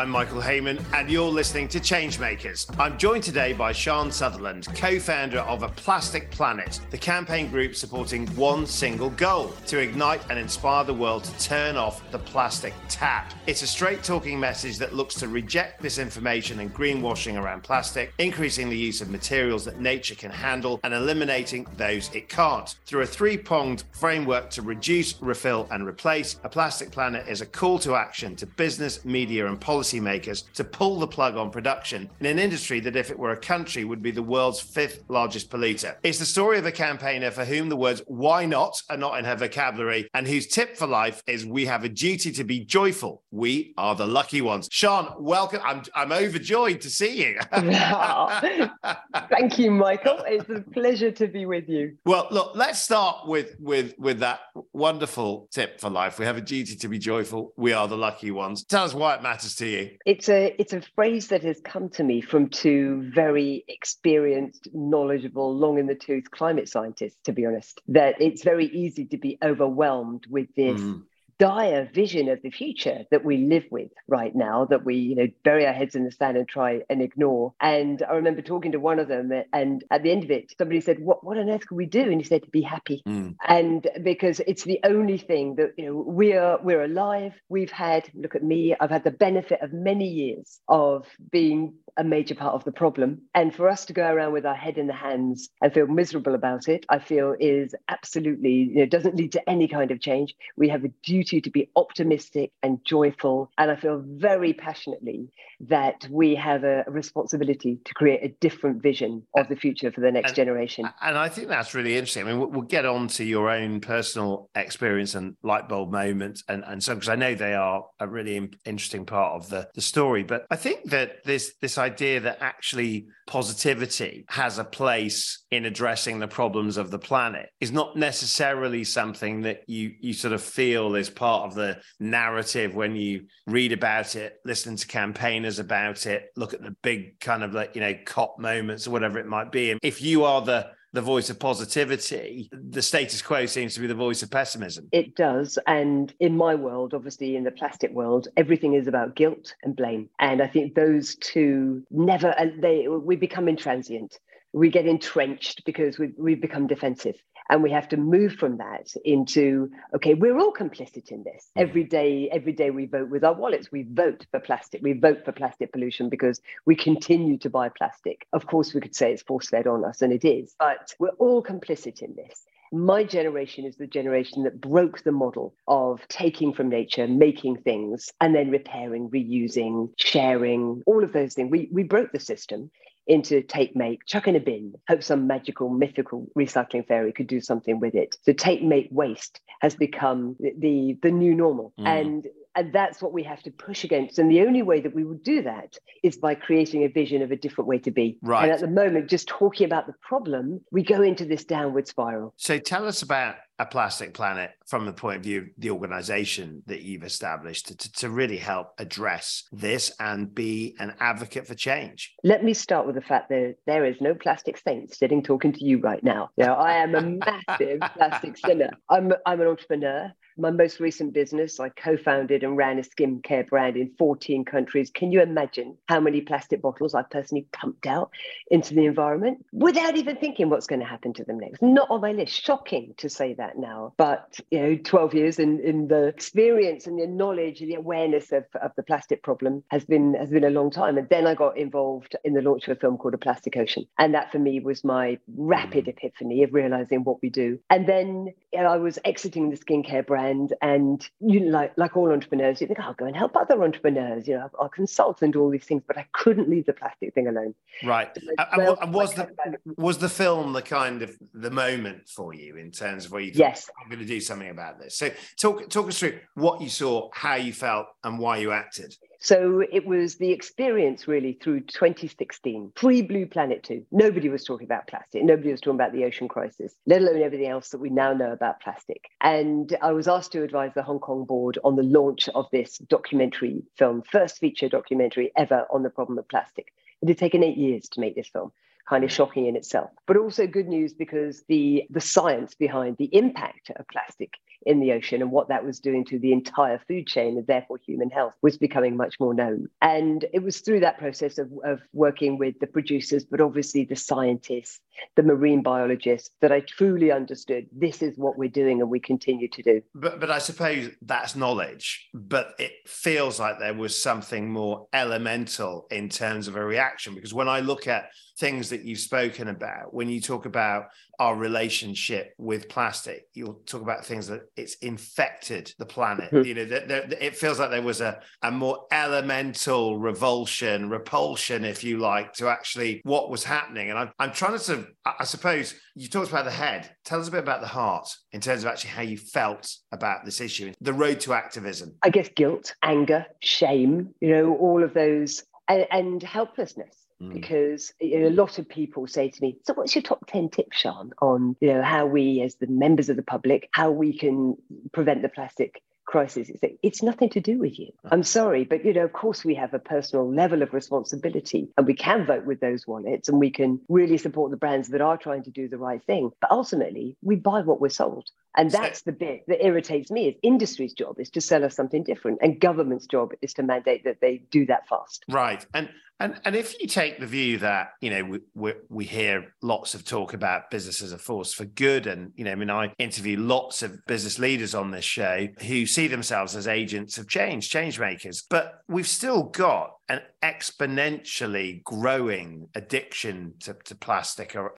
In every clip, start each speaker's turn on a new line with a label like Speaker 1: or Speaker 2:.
Speaker 1: I'm Michael Hayman, and you're listening to Changemakers. I'm joined today by Sian Sutherland, co founder of A Plastic Planet, the campaign group supporting one single goal to ignite and inspire the world to turn off the plastic tap. It's a straight talking message that looks to reject misinformation and greenwashing around plastic, increasing the use of materials that nature can handle, and eliminating those it can't. Through a three pronged framework to reduce, refill, and replace, A Plastic Planet is a call to action to business, media, and policymakers to pull the plug on production in an industry that, if it were a country, would be the world's fifth largest polluter. It's the story of a campaigner for whom the words why not are not in her vocabulary and whose tip for life is we have a duty to be joyful. We are the lucky ones. Sian, welcome. I'm, I'm overjoyed to see you.
Speaker 2: Thank you, Michael. It's a pleasure to be with you.
Speaker 1: Well, look, let's start with with with that wonderful tip for life. We have a duty to be joyful. We are the lucky ones. Tell us why it matters to you.
Speaker 2: It's a it's a phrase that has come to me from two very experienced, knowledgeable, long in the tooth climate scientists, to be honest. That it's very easy to be overwhelmed with this mm dire vision of the future that we live with right now that we you know bury our heads in the sand and try and ignore and i remember talking to one of them and at the end of it somebody said what, what on earth can we do and he said to be happy mm. and because it's the only thing that you know we're we're alive we've had look at me i've had the benefit of many years of being a major part of the problem. And for us to go around with our head in the hands and feel miserable about it, I feel is absolutely, you know, doesn't lead to any kind of change. We have a duty to be optimistic and joyful. And I feel very passionately that we have a, responsibility to create a different vision of the future for the next
Speaker 1: and,
Speaker 2: generation.
Speaker 1: And I think that's really interesting. I mean, we'll, we'll get on to your own personal experience and light bulb moments and, and so, because I know they are a really interesting part of the, the story. But I think that this, this idea that actually positivity has a place in addressing the problems of the planet is not necessarily something that you you sort of feel is part of the narrative when you read about it, listen to campaigners about it, look at the big kind of like you know cop moments or whatever it might be. And if you are the the voice of positivity, the status quo seems to be the voice of pessimism.
Speaker 2: It does. And in my world, obviously in the plastic world, everything is about guilt and blame. And I think those two never, uh, they we become intransient. We get entrenched because we, we've become defensive. And we have to move from that into, okay, we're all complicit in this. Mm. Every day, every day we vote with our wallets. We vote for plastic. We vote for plastic pollution because we continue to buy plastic. Of course, we could say it's force fed on us, and it is, but we're all complicit in this. My generation is the generation that broke the model of taking from nature, making things, and then repairing, reusing, sharing, all of those things. We, we broke the system into take make, chuck in a bin, hope some magical, mythical recycling fairy could do something with it. So take make waste has become the the, the new normal. Mm. And and that's what we have to push against. And the only way that we will do that is by creating a vision of a different way to be.
Speaker 1: Right.
Speaker 2: And at the moment, just talking about the problem, we go into this downward spiral.
Speaker 1: So tell us about a plastic planet from the point of view of the organization that you've established to, to, really help address this and be an advocate for change?
Speaker 2: Let me start with the fact that there is no plastic saint sitting talking to you right now. You know, I am a massive plastic sinner. I'm, I'm an entrepreneur. My most recent business, I co founded and ran a skincare brand in 14 countries. Can you imagine how many plastic bottles I personally pumped out into the environment without even thinking what's going to happen to them next? Not on my list. Shocking to say that now. But, you know, 12 years in, in the experience and the knowledge and the awareness of, of the plastic problem has been has been a long time. And then I got involved in the launch of a film called A Plastic Ocean. And that for me was my rapid mm. epiphany of realizing what we do. And then you know, I was exiting the skincare brand and and you know, like like all entrepreneurs, you think, oh, I'll go and help other entrepreneurs. You know, I'll, I'll consult and do all these things, but I couldn't leave the plastic thing alone.
Speaker 1: Right. and, and was the was the film the kind of the moment for you in terms of where you thought,
Speaker 2: yes,
Speaker 1: I'm going to do something about this? So talk talk us through what you saw, how you felt, and why you acted.
Speaker 2: So it was the experience really through 2016, pre Blue Planet 2. Nobody was talking about plastic. Nobody was talking about the ocean crisis, let alone everything else that we now know about plastic. And I was asked to advise the Hong Kong board on the launch of this documentary film, first feature documentary ever on the problem of plastic. It had taken eight years to make this film kind of shocking in itself. But also good news because the the science behind the impact of plastic in the ocean and what that was doing to the entire food chain and therefore human health was becoming much more known. And it was through that process of, of working with the producers, but obviously the scientists, the marine biologist that I truly understood this is what we're doing and we continue to do.
Speaker 1: But but I suppose that's knowledge, but it feels like there was something more elemental in terms of a reaction. Because when I look at things that you've spoken about when you talk about our relationship with plastic. You'll talk about things that it's infected the planet. Mm-hmm. you know that, that, it feels like there was a, a more elemental revulsion repulsion if you like to actually what was happening. And i'm, I'm trying to sort of i suppose you talked about the head. Tell us a bit about the heart in terms of actually how you felt about this issue the road to activism.
Speaker 2: I guess guilt anger shame you know all of those and, and helplessness Mm. because you know, a lot of people say to me, "So, what's your top ten tips, Sian, on you know how we, as the members of the public, how we can prevent the plastic crisis. It's, like, it's nothing to do with you. I'm sorry, but you know, of course, we have a personal level of responsibility, and we can vote with those wallets, and we can really support the brands that are trying to do the right thing. But ultimately, we buy what we're sold, and that's the bit that irritates me. Is industry's job is to sell us something different, and government's job is to mandate that they do that fast.
Speaker 1: Right, and and and if you take the view that you know we, we, we hear lots of talk about business as a force for good, and you know, I mean, I interview lots of business leaders on this show who see themselves as agents of change, change makers, but we've still got an exponentially growing addiction to, to plastic or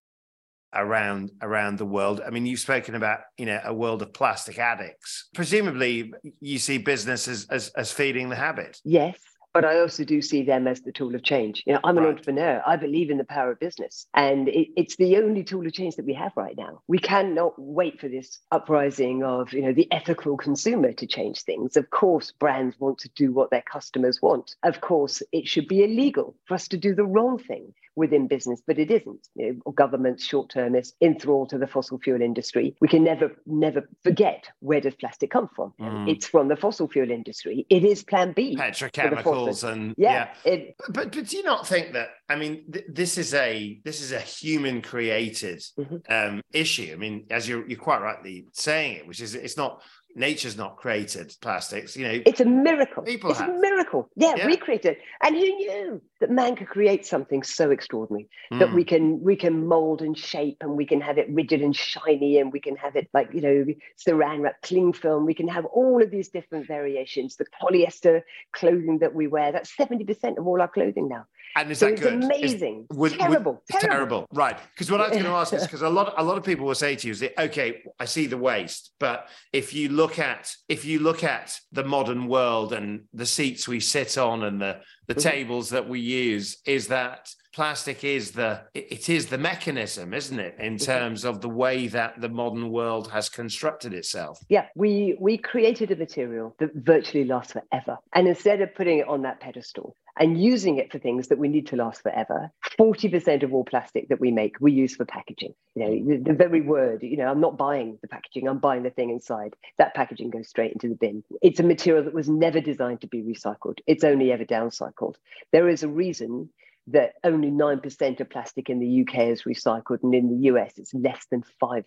Speaker 1: around around the world. I mean, you've spoken about you know a world of plastic addicts. Presumably, you see business as as, as feeding the habit.
Speaker 2: Yes, but I also do see them as the tool of change. You know, I'm an right. entrepreneur. I believe in the power of business, and it, it's the only tool of change that we have right now. We cannot wait for this uprising of you know the ethical consumer to change things. Of course, brands want to do what their customers want. Of course, it should be illegal for us to do the wrong thing within business, but it isn't. You know, governments, short termists, enthralled to the fossil fuel industry. We can never, never forget where does plastic come from? Mm. It's from the fossil fuel industry. It is Plan B.
Speaker 1: Petrochemicals and yeah. yeah. It, but, but do you not think that? I mean, th- this is a this is a human created mm-hmm. um, issue. I mean, as you're you're quite rightly saying it, which is it's not nature's not created plastics you know.
Speaker 2: It's a miracle. People it's have. a miracle. Yeah, yeah, we created and who knew that man could create something so extraordinary mm. that we can we can mold and shape and we can have it rigid and shiny and we can have it like you know saran wrap cling film. We can have all of these different variations the polyester clothing that we wear. That's 70% of all our clothing now
Speaker 1: and is so that good?
Speaker 2: Amazing. Is, terrible, terrible.
Speaker 1: Terrible. Right. Because what I was going to ask is because a lot, a lot of people will say to you, is that, okay, I see the waste, but if you look at if you look at the modern world and the seats we sit on and the the mm-hmm. tables that we use, is that plastic is the it is the mechanism isn't it in mm-hmm. terms of the way that the modern world has constructed itself
Speaker 2: yeah we we created a material that virtually lasts forever and instead of putting it on that pedestal and using it for things that we need to last forever. 40% of all plastic that we make we use for packaging. You know mm. the, the very word you know i'm not buying the packaging i'm buying the thing inside. That packaging goes straight into the bin. It's a material that was never designed to be recycled. It's only ever downcycled. There is a reason that only 9% of plastic in the UK is recycled and in the US it's less than 5%.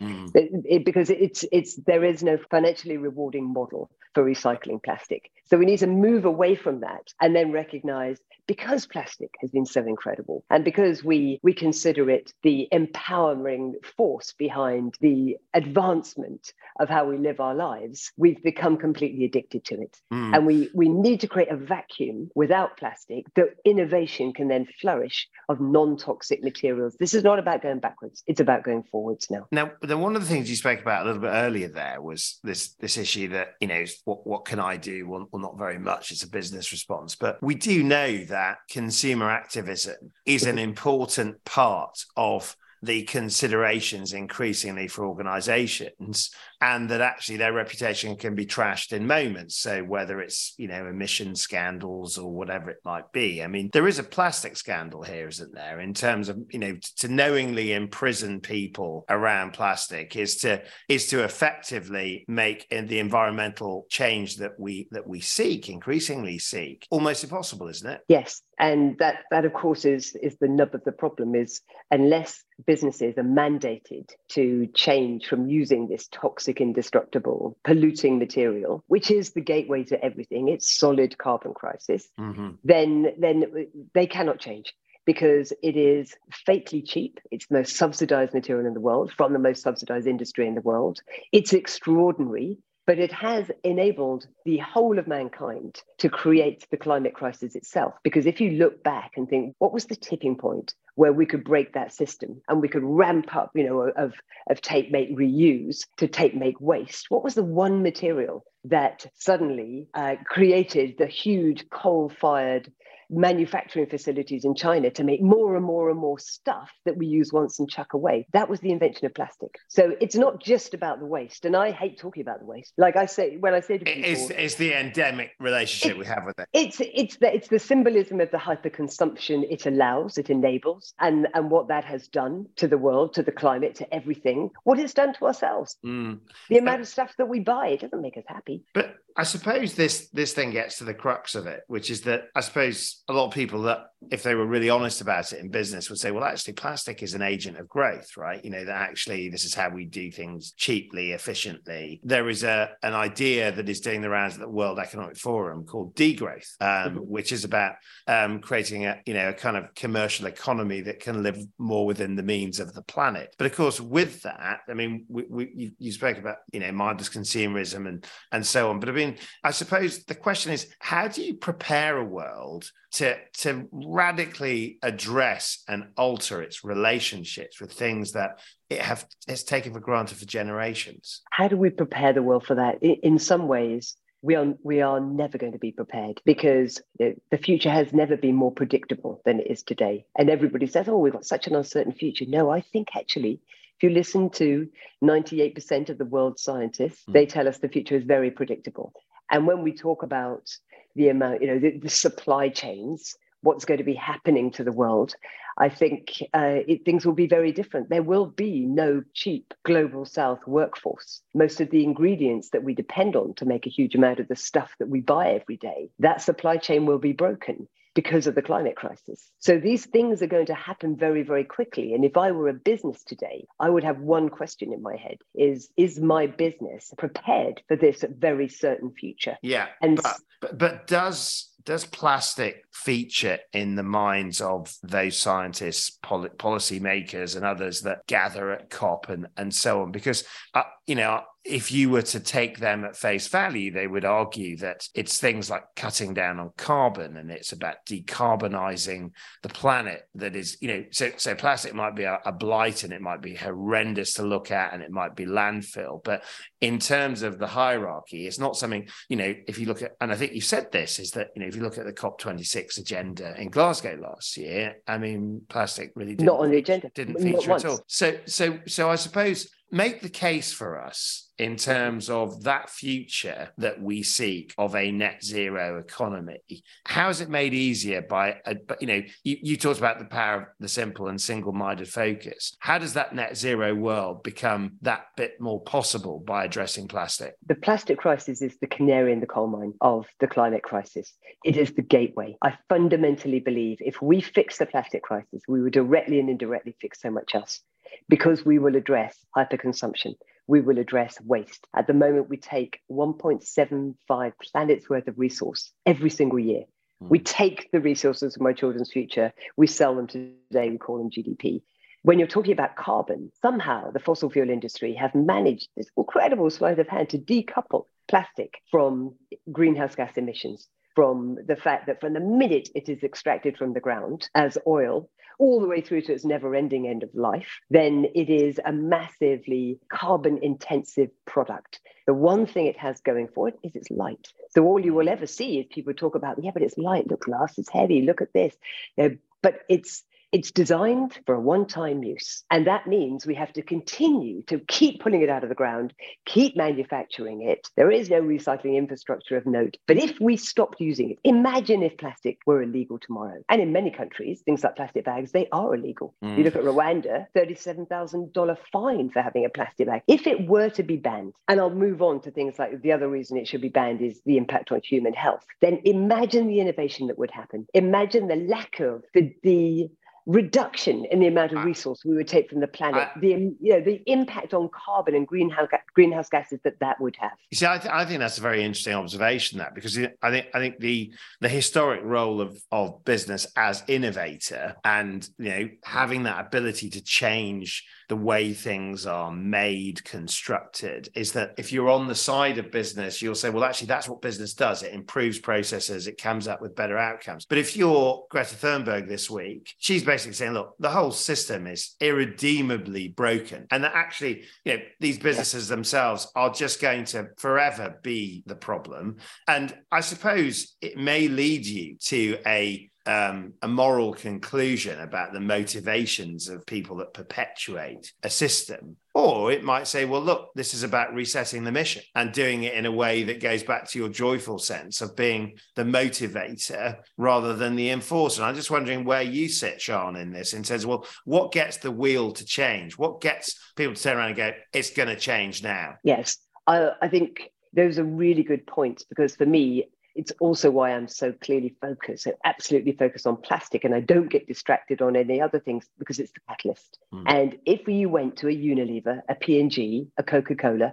Speaker 2: Mm. It, it, because it's it's there is no financially rewarding model for recycling plastic. So we need to move away from that and then recognize because plastic has been so incredible and because we we consider it the empowering force behind the advancement of how we live our lives, we've become completely addicted to it. Mm. And we we need to create a vacuum without plastic that innovation can then flourish of non-toxic materials. This is not about going backwards, it's about going forwards now.
Speaker 1: Now, then one of the things you spoke about a little bit earlier there was this this issue that, you know, what, what can I do? Well, well not very much. It's a business response. But we do know that consumer activism is an important part of the considerations increasingly for organizations and that actually their reputation can be trashed in moments. So whether it's you know emission scandals or whatever it might be i mean there is a plastic scandal here isn't there? In terms of you know to knowingly imprison people around plastic is to is to effectively make the environmental change that we that we seek increasingly seek. Almost impossible isn't it?
Speaker 2: Yes And that, that of course, is, is the nub of the problem is unless businesses are mandated to change from using this toxic, indestructible, polluting material, which is the gateway to everything, it's solid carbon crisis, mm-hmm. then, then they cannot change because it is fatally cheap. It's the most subsidized material in the world from the most subsidized industry in the world. It's extraordinary but it has enabled the whole of mankind to create the climate crisis itself. Because if you look back and think, what was the tipping point where we could break that system and we could ramp up, you know, of, of take, make, reuse to take, make, waste? What was the one material that suddenly uh, created the huge coal fired manufacturing facilities in China to make more and more and more stuff that we use once and chuck away. That was the invention of plastic. So it's not just about the waste. And I hate talking about the waste. Like I say, when I say to people,
Speaker 1: it's, it's the endemic relationship we have with it.
Speaker 2: It's it's the it's the symbolism of the hyperconsumption it allows, it enables, and and what that has done to the world, to the climate, to everything. What it's done to ourselves. Mm. The amount of stuff that we buy, it doesn't make us happy.
Speaker 1: But I suppose this this thing gets to the crux of it, which is that I suppose a lot of people that, if they were really honest about it in business, would say, well, actually, plastic is an agent of growth, right? You know that actually this is how we do things cheaply, efficiently. There is a an idea that is doing the rounds at the World Economic Forum called degrowth, um, mm-hmm. which is about um, creating a you know a kind of commercial economy that can live more within the means of the planet. But of course, with that, I mean, we, we you, you spoke about you know mindless consumerism and and so on, but I mean mean, I suppose the question is, how do you prepare a world to to radically address and alter its relationships with things that it have it's taken for granted for generations?
Speaker 2: How do we prepare the world for that? In some ways, we are we are never going to be prepared because the future has never been more predictable than it is today. And everybody says, "Oh, we've got such an uncertain future." No, I think actually if you listen to 98% of the world's scientists, mm. they tell us the future is very predictable. And when we talk about the amount, you know, the, the supply chains, what's going to be happening to the world, I think uh, it, things will be very different. There will be no cheap global south workforce. Most of the ingredients that we depend on to make a huge amount of the stuff that we buy every day, that supply chain will be broken because of the climate crisis. So these things are going to happen very, very quickly. And if I were a business today, I would have one question in my head is, is my business prepared for this very certain future?
Speaker 1: Yeah. And but, but, but does does plastic feature in the minds of those scientists, pol- policymakers, and others that gather at COP and, and so on? Because, uh, you know, if you were to take them at face value, they would argue that it's things like cutting down on carbon and it's about decarbonizing the planet that is, you know, so so plastic might be a, a blight and it might be horrendous to look at and it might be landfill. But in terms of the hierarchy, it's not something, you know, if you look at, and I think you said this, is that, you know, if you look at the COP26 agenda in Glasgow last year, I mean, plastic really didn't,
Speaker 2: not on the agenda,
Speaker 1: didn't feature at all. So, so, so I suppose make the case for us in terms of that future that we seek of a net zero economy. How is it made easier by uh, a, you know you, you talked about the power of the simple and single-minded focus. How does that net zero world become that bit more possible by addressing plastic?
Speaker 2: The plastic crisis is the canary in the coal mine of the climate crisis. It is the gateway. I fundamentally believe if we fix the plastic crisis we will directly and indirectly fix so much else because we will address hyperconsumption. We will address waste. At the moment, we take 1.75 planets worth of resource every single year. Mm. We take the resources of my children's future, we sell them today, we call them GDP. When you're talking about carbon, somehow the fossil fuel industry have managed this incredible sleight of hand to decouple plastic from greenhouse gas emissions from the fact that from the minute it is extracted from the ground as oil all the way through to its never ending end of life, then it is a massively carbon intensive product. The one thing it has going for it is it's light. So all you will ever see is people talk about, yeah, but it's light. Look, glass is heavy. Look at this. You know, but it's It's designed for a one time use. And that means we have to continue to keep pulling it out of the ground, keep manufacturing it. There is no recycling infrastructure of note. But if we stopped using it, imagine if plastic were illegal tomorrow. And in many countries, things like plastic bags, they are illegal. Mm. You look at Rwanda, $37,000 fine for having a plastic bag. If it were to be banned, and I'll move on to things like the other reason it should be banned is the impact on human health, then imagine the innovation that would happen. Imagine the lack of the, the reduction in the amount of ah. resource we would take from the planet, I, the you know the impact on carbon and greenhouse greenhouse gases that that would have.
Speaker 1: You see, I, th- I think that's a very interesting observation. That because I think I think the the historic role of of business as innovator and you know having that ability to change the way things are made, constructed, is that if you're on the side of business, you'll say, well, actually, that's what business does. It improves processes, it comes up with better outcomes. But if you're Greta Thunberg this week, she's basically saying, look, the whole system is irredeemably broken. And that actually, you know, these businesses themselves are just going to forever be the problem. And I suppose it may lead you to a um, a moral conclusion about the motivations of people that perpetuate a system. Or it might say, well, look, this is about resetting the mission and doing it in a way that goes back to your joyful sense of being the motivator rather than the enforcer. And I'm just wondering where you sit, Sian, in this, and says, well, what gets the wheel to change? What gets people to turn around and go, it's going to change now?
Speaker 2: Yes, I, I think those are really good points because for me, it's also why I'm so clearly focused, so absolutely focused on plastic, and I don't get distracted on any other things because it's the catalyst. Mm. And if you went to a Unilever, a P&G, a Coca-Cola,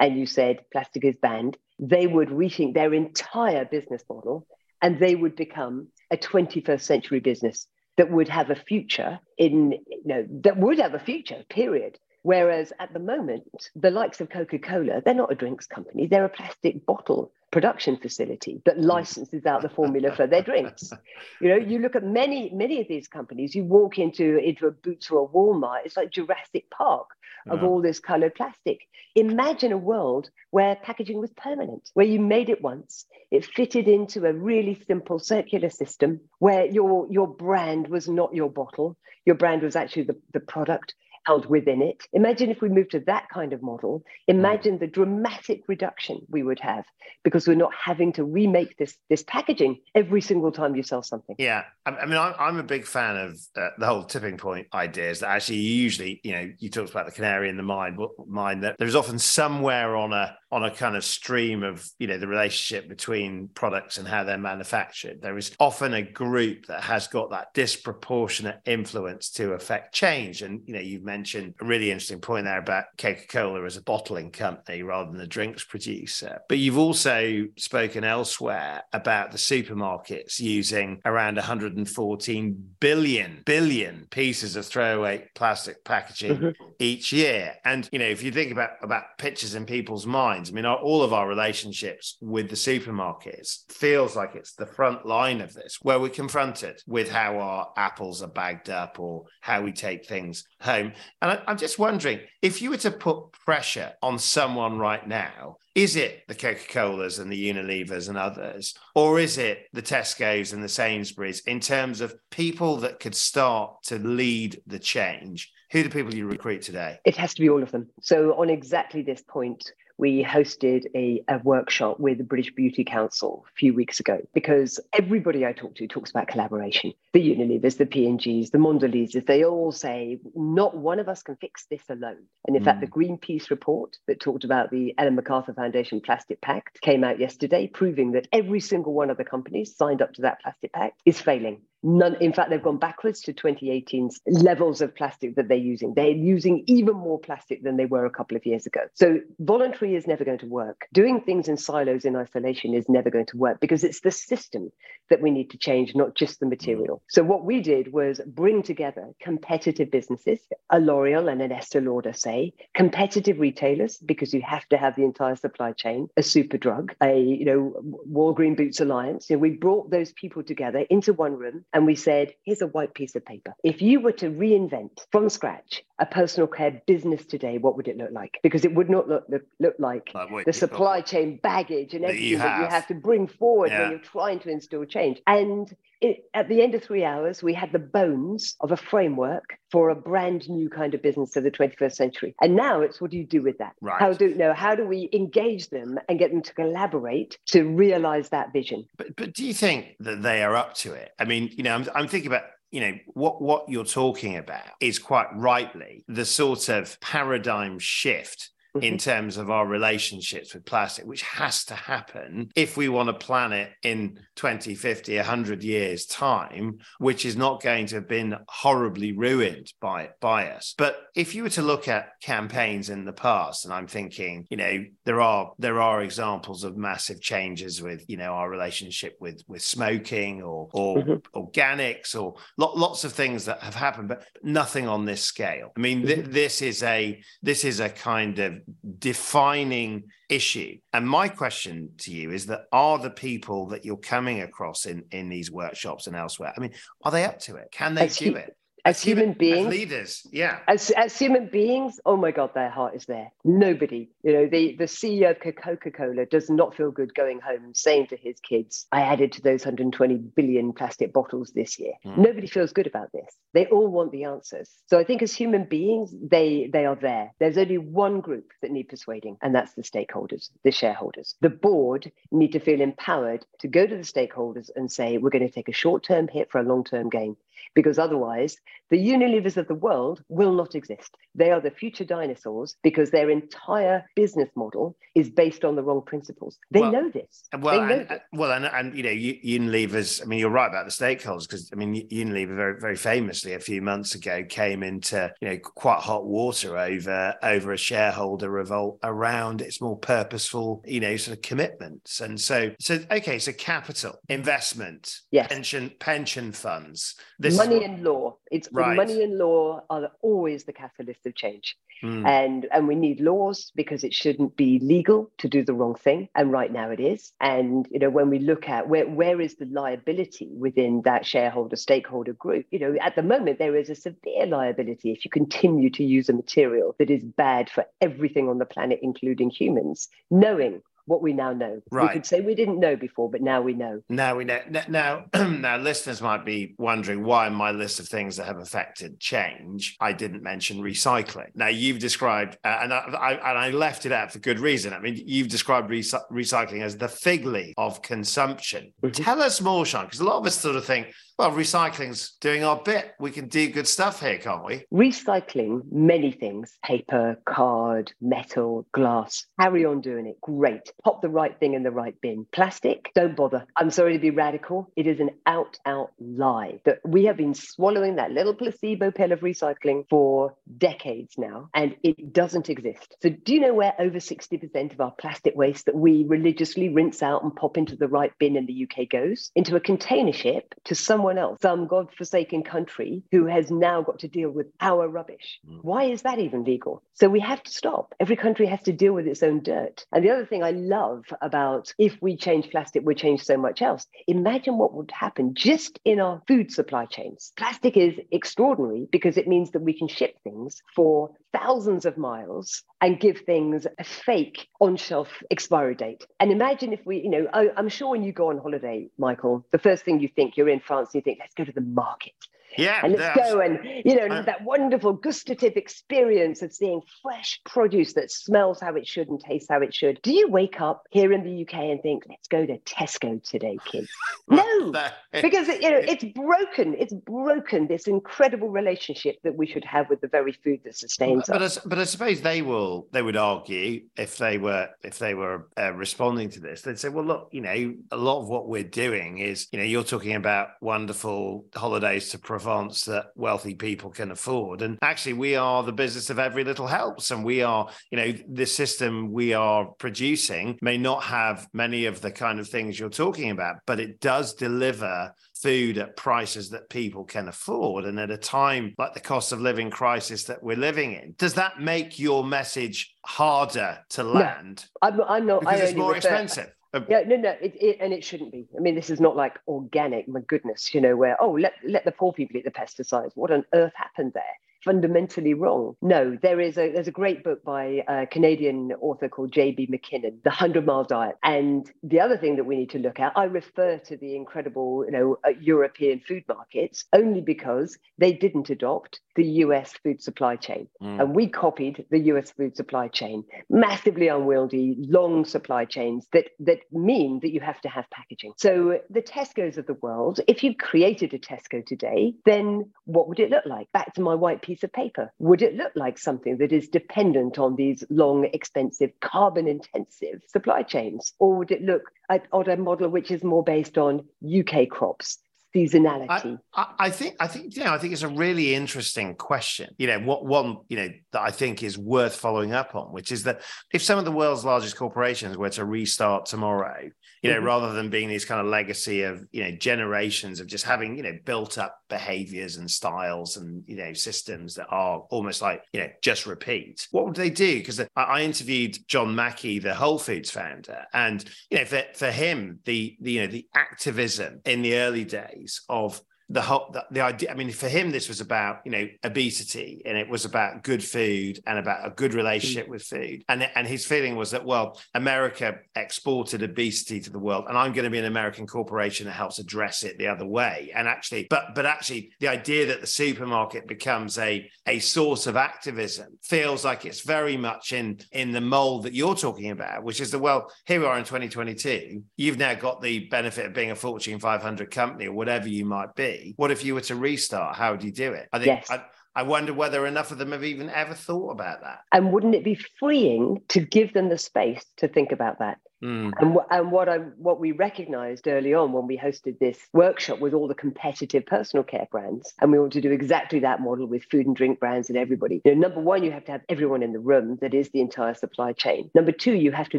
Speaker 2: and you said plastic is banned, they would rethink their entire business model, and they would become a 21st century business that would have a future in you know that would have a future period Whereas at the moment, the likes of Coca Cola, they're not a drinks company, they're a plastic bottle production facility that hmm. licenses out the formula for their drinks. You know, you look at many, many of these companies, you walk into, into a Boots or a Walmart, it's like Jurassic Park of yeah. all this colored plastic. Imagine a world where packaging was permanent, where you made it once, it fitted into a really simple circular system where your, your brand was not your bottle, your brand was actually the, the product held within it. Imagine if we moved to that kind of model. Imagine mm. the dramatic reduction we would have because we're not having to remake this this packaging every single time you sell something.
Speaker 1: Yeah, I, mean, I'm, a big fan of uh, the whole tipping point ideas. That actually, usually, you know, you talked about the canary in the mine, mine that there's often somewhere on a on a kind of stream of you know the relationship between products and how they're manufactured. There is often a group that has got that disproportionate influence to affect change, and you know, you've mentioned a really interesting point there about Coca Cola as a bottling company rather than a drinks producer. But you've also spoken elsewhere about the supermarkets using around 114 billion billion pieces of throwaway plastic packaging mm-hmm. each year. And you know, if you think about about pictures in people's minds, I mean, our, all of our relationships with the supermarkets feels like it's the front line of this, where we're confronted with how our apples are bagged up or how we take things home. And I, I'm just wondering if you were to put pressure on someone right now, is it the Coca Colas and the Unilevers and others, or is it the Tesco's and the Sainsbury's in terms of people that could start to lead the change? Who the people you recruit today?
Speaker 2: It has to be all of them. So, on exactly this point, we hosted a, a workshop with the British Beauty Council a few weeks ago because everybody I talk to talks about collaboration. The Unilevers, the P&Gs, the Mondelez's, they all say not one of us can fix this alone. And in mm. fact, the Greenpeace report that talked about the Ellen MacArthur Foundation Plastic Pact came out yesterday, proving that every single one of the companies signed up to that plastic pact is failing. None, in fact, they've gone backwards to 2018's levels of plastic that they're using. They're using even more plastic than they were a couple of years ago. So voluntary is never going to work. Doing things in silos in isolation is never going to work because it's the system that we need to change, not just the material. So what we did was bring together competitive businesses, a L'Oreal and an Estee Lauder, say, competitive retailers, because you have to have the entire supply chain, a Superdrug, a you know Walgreen Boots Alliance. You know, we brought those people together into one room and we said, here's a white piece of paper. If you were to reinvent from scratch a personal care business today, what would it look like? Because it would not look look, look like, the supply chain baggage and everything that you, that you have to bring forward yeah. when you're trying to instill change. And it, at the end of three hours, we had the bones of a framework for a brand new kind of business of the 21st century. And now it's what do you do with that?
Speaker 1: Right.
Speaker 2: How do no, how do we engage them and get them to collaborate to realize that vision?
Speaker 1: But but do you think that they are up to it? I mean, you know, I'm, I'm thinking about you know what what you're talking about is quite rightly the sort of paradigm shift in
Speaker 2: Mm-hmm.
Speaker 1: terms of our relationships with plastic, which has to happen if we want a planet in 20, 50, 100 years' time, which is not going to have been horribly ruined by, by us. But if you were to look at campaigns in the past, and I'm thinking, you know, there are there are examples of massive changes with, you know, our relationship with with smoking or or
Speaker 2: Mhm.
Speaker 1: organics or lo- lots of things that have happened, but nothing on this scale. I mean, th- this is a this is a kind of defining issue. And my question to you is that are the people that you're coming across in in these workshops and elsewhere? I mean, are they up to it? Can they do it?
Speaker 2: As human beings,
Speaker 1: as leaders, yeah.
Speaker 2: as, as human beings, oh my God, their heart is there. Nobody, you know, the, the CEO of Coca Cola does not feel good going home saying to his kids, I added to those 120 billion plastic bottles this year.
Speaker 1: Mm.
Speaker 2: Nobody feels good about this. They all want the answers. So I think as human beings, they, they are there. There's only one group that need persuading, and that's the stakeholders, the shareholders. The board need to feel empowered to go to the stakeholders and say, we're going to take a short term hit for a long term gain because otherwise the Unilevers of the world will not exist. They are the future dinosaurs because their entire business model is based on the wrong principles. They
Speaker 1: Well-
Speaker 2: know this.
Speaker 1: Well,
Speaker 2: they know
Speaker 1: and,
Speaker 2: this.
Speaker 1: well, and, and you know, Unilever's. I mean, you're right about the stakeholders because I mean, Unilever very, very famously a few months ago came into you know quite hot water over over a shareholder revolt around its more purposeful, you know, sort of commitments. And so, so okay, so capital investment,
Speaker 2: Yes.
Speaker 1: pension pension funds. This
Speaker 2: money and law. It's
Speaker 1: Right.
Speaker 2: money and law are always the catalyst of change.
Speaker 1: Hmm.
Speaker 2: and and we need laws because it shouldn't be legal to do the wrong thing and right now it is and you know when we look at where where is the liability within that shareholder stakeholder group you know at the moment there is a severe liability if you continue to use a material that is bad for everything on the planet including humans knowing what we now know we could say we didn't know before but now we know
Speaker 1: Now we know. Now, now, listeners might be wondering why in my list of things that have affected change, I didn't mention recycling. Now, you've described, uh, and I, I and I left it out for good reason. I mean, you've described recy- recycling as the fig leaf of consumption.
Speaker 2: Mhm.
Speaker 1: Tell us more, Sian, because a lot of us sort of think, well, recycling's doing our bit. We can do good stuff here, can't we?
Speaker 2: recycling many things paper, card, metal, glass. Carry on doing it. Great. Pop the right thing in the right bin. Plastic, don't bother. I'm sorry to be radical. It is an out, out lie that we have been swallowing that little placebo pill of recycling for decades now, and it doesn't exist. So, do you know where over 60% of our plastic waste that we religiously rinse out and pop into the right bin in the UK goes? Into a container ship to someone else, some godforsaken country who has now got to deal with our rubbish.
Speaker 1: Mm.
Speaker 2: Why is that even legal? So we have to stop. Every country has to deal with its own dirt. And the other thing I love about if we change plastic, we change so much else. Imagine what would happen just in our food supply chains. Plastic is extraordinary because it means that we can ship things for thousands of miles and give things a fake on shelf expiry date. And imagine if we, you know, I, I'm sure when you go on holiday, Michael, the first thing you think you're in France, you think, let's go to the market
Speaker 1: Yeah.
Speaker 2: and let's go and you know
Speaker 1: I-
Speaker 2: that wonderful gustative experience of seeing fresh produce that smells how it should and tastes how it should. Do you wake up here in the uk and think let's go to tesco today kids no because you know it's broken it's broken this incredible relationship that we should have with the very food that sustains
Speaker 1: but,
Speaker 2: us.
Speaker 1: I, but I suppose they will they would argue if they were if they were uh, responding to this they'd say well look you know a lot of what we're doing is you know you're talking about wonderful holidays to Provence that wealthy people can afford. And actually we are the business of every little helps. And we are you know the system we are producing may not have many of the kind of things you're talking about but it does deliver food at prices that people can afford. And at a time like the cost of living crisis that we're living in does that make your message harder to land?
Speaker 2: I'm, I'm not
Speaker 1: because
Speaker 2: I
Speaker 1: it's more
Speaker 2: refer-
Speaker 1: expensive
Speaker 2: Yeah, no, no, it, it, and it shouldn't be. I mean, this is not like organic. My goodness, you know, where oh, let let the poor people eat the pesticides. What on earth happened there? Fundamentally wrong? No, there is a there's a great book by a Canadian author called J.B. MacKinnon, The Hundred Mile Diet. And the other thing that we need to look at, I refer to the incredible, you know, uh, European food markets only because they didn't adopt the US food supply chain. Mm. And we copied the US food supply chain, massively unwieldy, long supply chains that, that mean that you have to have packaging. So the Tesco's of the world, if you created a Tesco today, then what would it look like? Back to my white piece of paper. Would it look like something that is dependent on these long, expensive, carbon intensive supply chains? Or would it look at, at a model which is more based on UK crops, seasonality?
Speaker 1: I, I, think I think you know I think it's a really interesting question. You know, what one you know that I think is worth following up on, which is that if some of the world's largest corporations were to restart tomorrow, you know, mm-hmm. rather than being these kind of legacy of you know generations of just having you know built up behaviors and styles and you know systems that are almost like you know just repeat, what would they do? Because I, I interviewed John Mackey, the Whole Foods founder, and you know for for him the, the you know the activism in the early days of the whole the, the, idea i mean for him this was about you know obesity and it was about good food and about a good relationship with food. And and his feeling was that well america exported obesity to the world and i'm going to be an american corporation that helps address it the other way. And actually but but actually the idea that the supermarket becomes a a source of activism feels like it's very much in in the mold that you're talking about which is that well here we are in 2022 you've now got the benefit of being a fortune 500 company or whatever you might be what if you were to restart? How would you do it? I think yes. I, I wonder whether enough of them have even ever thought about that.
Speaker 2: And wouldn't it be freeing to give them the space to think about that? Mm. And, and what I what we recognized early on when we hosted this workshop with all the competitive personal care brands, and we want to do exactly that model with food and drink brands and everybody. You know, number one, you have to have everyone in the room that is the entire supply chain. Number two, you have to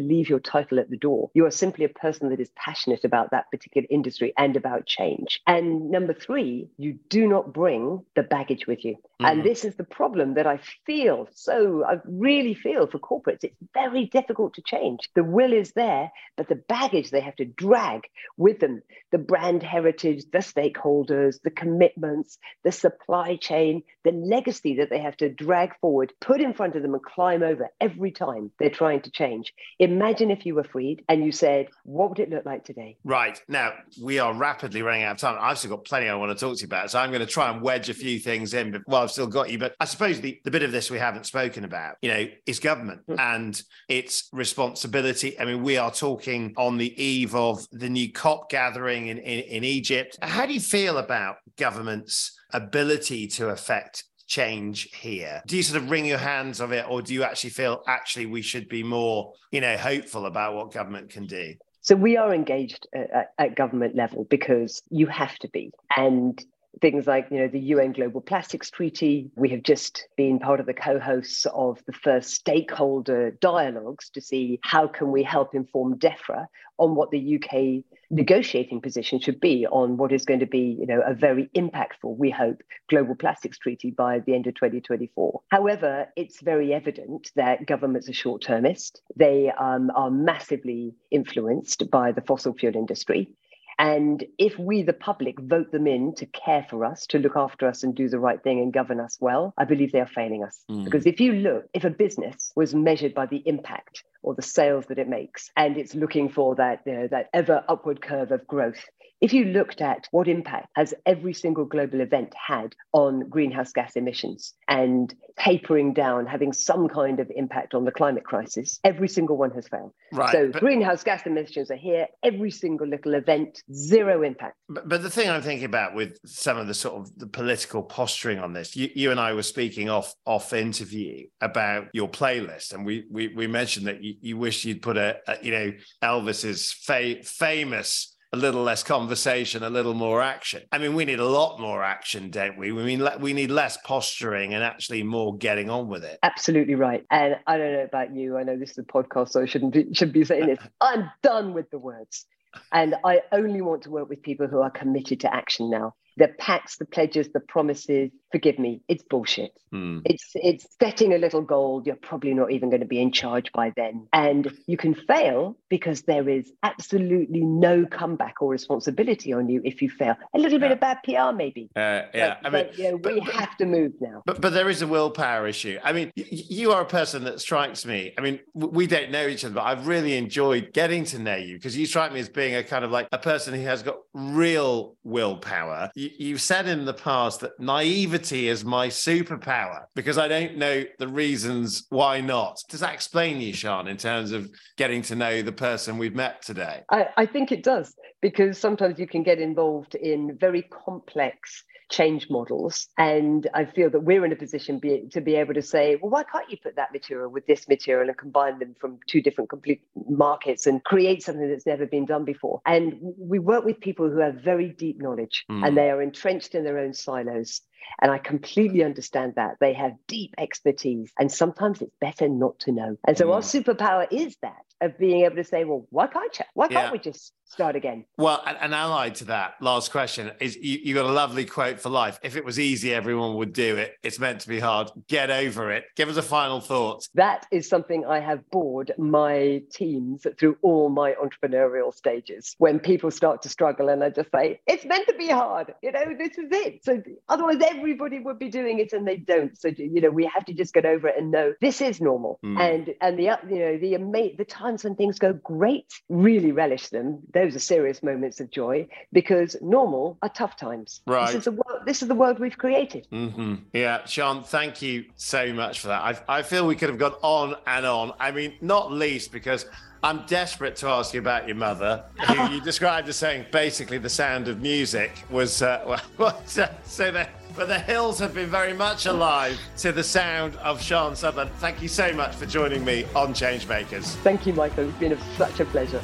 Speaker 2: leave your title at the door. You are simply a person that is passionate about that particular industry and about change. And number three, you do not bring the baggage with you. Mm. And this is the problem that I feel so, I really feel for corporates. It's very difficult to change. The will is there there, but the baggage they have to drag with them the brand heritage, the stakeholders, the commitments, the supply chain, the legacy that they have to drag forward, put in front of them, and climb over every time they're trying to change. Imagine if you were freed and you said, What would it look like today?
Speaker 1: Right. Now, we are rapidly running out of time. I've still got plenty I want to talk to you about. So I'm going to try and wedge a few things in but, well, I've still got you. But I suppose the, the bit of this we haven't spoken about, you know, is government mm-hmm. and its responsibility. I mean, we are talking on the eve of the new COP gathering in, in, in Egypt. How do you feel about government's ability to affect change here? Do you sort of wring your hands of it, or do you actually feel actually we should be more, you know, hopeful about what government can do?
Speaker 2: So we are engaged at, at, government level because you have to be. And things like you know the UN Global Plastics Treaty. We have just been part of the co-hosts of the first stakeholder dialogues to see how can we help inform DEFRA on what the UK negotiating position should be on what is going to be you know a very impactful we hope global plastics treaty by the end of 2024 however it's very evident that governments are short-termist. They um, are massively influenced by the fossil fuel industry and if we, the public, vote them in to care for us, to look after us and do the right thing and govern us well, I believe they are failing us. Mm. Because if you look, if a business was measured by the impact or the sales that it makes, and it's looking for that, you know, that ever upward curve of growth, if you looked at what impact has every single global event had on greenhouse gas emissions and tapering down, having some kind of impact on the climate crisis, every single one has failed. Right, so but, greenhouse gas emissions are here, every single little event, zero impact.
Speaker 1: But, but the thing I'm thinking about with some of the sort of the political posturing on this, you, you and I were speaking off off interview about your playlist, and we we, we mentioned that you, you wish you'd put a, a you know Elvis's fa- famous a little less conversation, a little more action. I mean, we need a lot more action, don't we? We mean we need less posturing and actually more getting on with it.
Speaker 2: Absolutely right. And I don't know about you. I know this is a podcast, so I shouldn't be, should be saying this. I'm done with the words, and I only want to work with people who are committed to action now. The pacts, the pledges, the promises, forgive me, it's bullshit. Mm. It's it's setting a little goal. You're probably not even going to be in charge by then. And you can fail because there is absolutely no comeback or responsibility on you if you fail. A little bit of bad PR, maybe.
Speaker 1: Uh, yeah,
Speaker 2: but, I mean, but, you know, but, we have to move now.
Speaker 1: But but there is a willpower issue. I mean, you are a person that strikes me. I mean, we don't know each other, but I've really enjoyed getting to know you because you strike me as being a kind of like a person who has got real willpower. You, you've said in the past that naivety is my superpower because I don't know the reasons why not. Does that explain you, Sian, in terms of getting to know the person we've met today?
Speaker 2: I, I think it does because sometimes you can get involved in very complex change models. And I feel that we're in a position be, to be able to say, well, why can't you put that material with this material and combine them from two different complete markets and create something that's never been done before? And we work with people who have very deep knowledge mm. and they are entrenched in their own silos. And I completely understand that. They have deep expertise, and sometimes it's better not to know. And so, mm. our superpower is that of being able to say, well, why can't you? Why can't yeah. we just start again?
Speaker 1: Well, and, allied to that, last question is you, you got a lovely quote for life. If it was easy, everyone would do it. It's meant to be hard. Get over it. Give us a final thought.
Speaker 2: That is something I have bored my teams through all my entrepreneurial stages. When people start to struggle, and I just say, it's meant to be hard. You know, this is it. So otherwise, everybody would be doing it, and they don't. So you know, we have to just get over it and know this is normal. Mm. And and the you know the ama- the times when things go great, really relish them. Those are serious moments of joy because normal are tough times.
Speaker 1: Right.
Speaker 2: This is the world, this is the world we've created.
Speaker 1: Mm-hmm. Yeah, Sian, thank you so much for that. I, I feel we could have gone on and on. I mean, not least because I'm desperate to ask you about your mother, who you described as saying basically the sound of music was, uh, well, what, uh, so that but the hills have been very much alive to the sound of Sian Sutherland. Thank you so much for joining me on Changemakers.
Speaker 2: Thank you, Michael. It's been a, such a pleasure.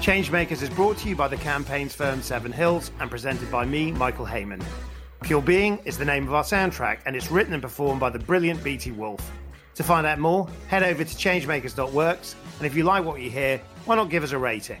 Speaker 1: Changemakers is brought to you by the campaigns firm Seven Hills and presented by me, Michael Hayman. Pure Being is the name of our soundtrack and it's written and performed by the brilliant BT Wolf. To find out more, head over to changemakers.works and if you like what you hear, why not give us a rating?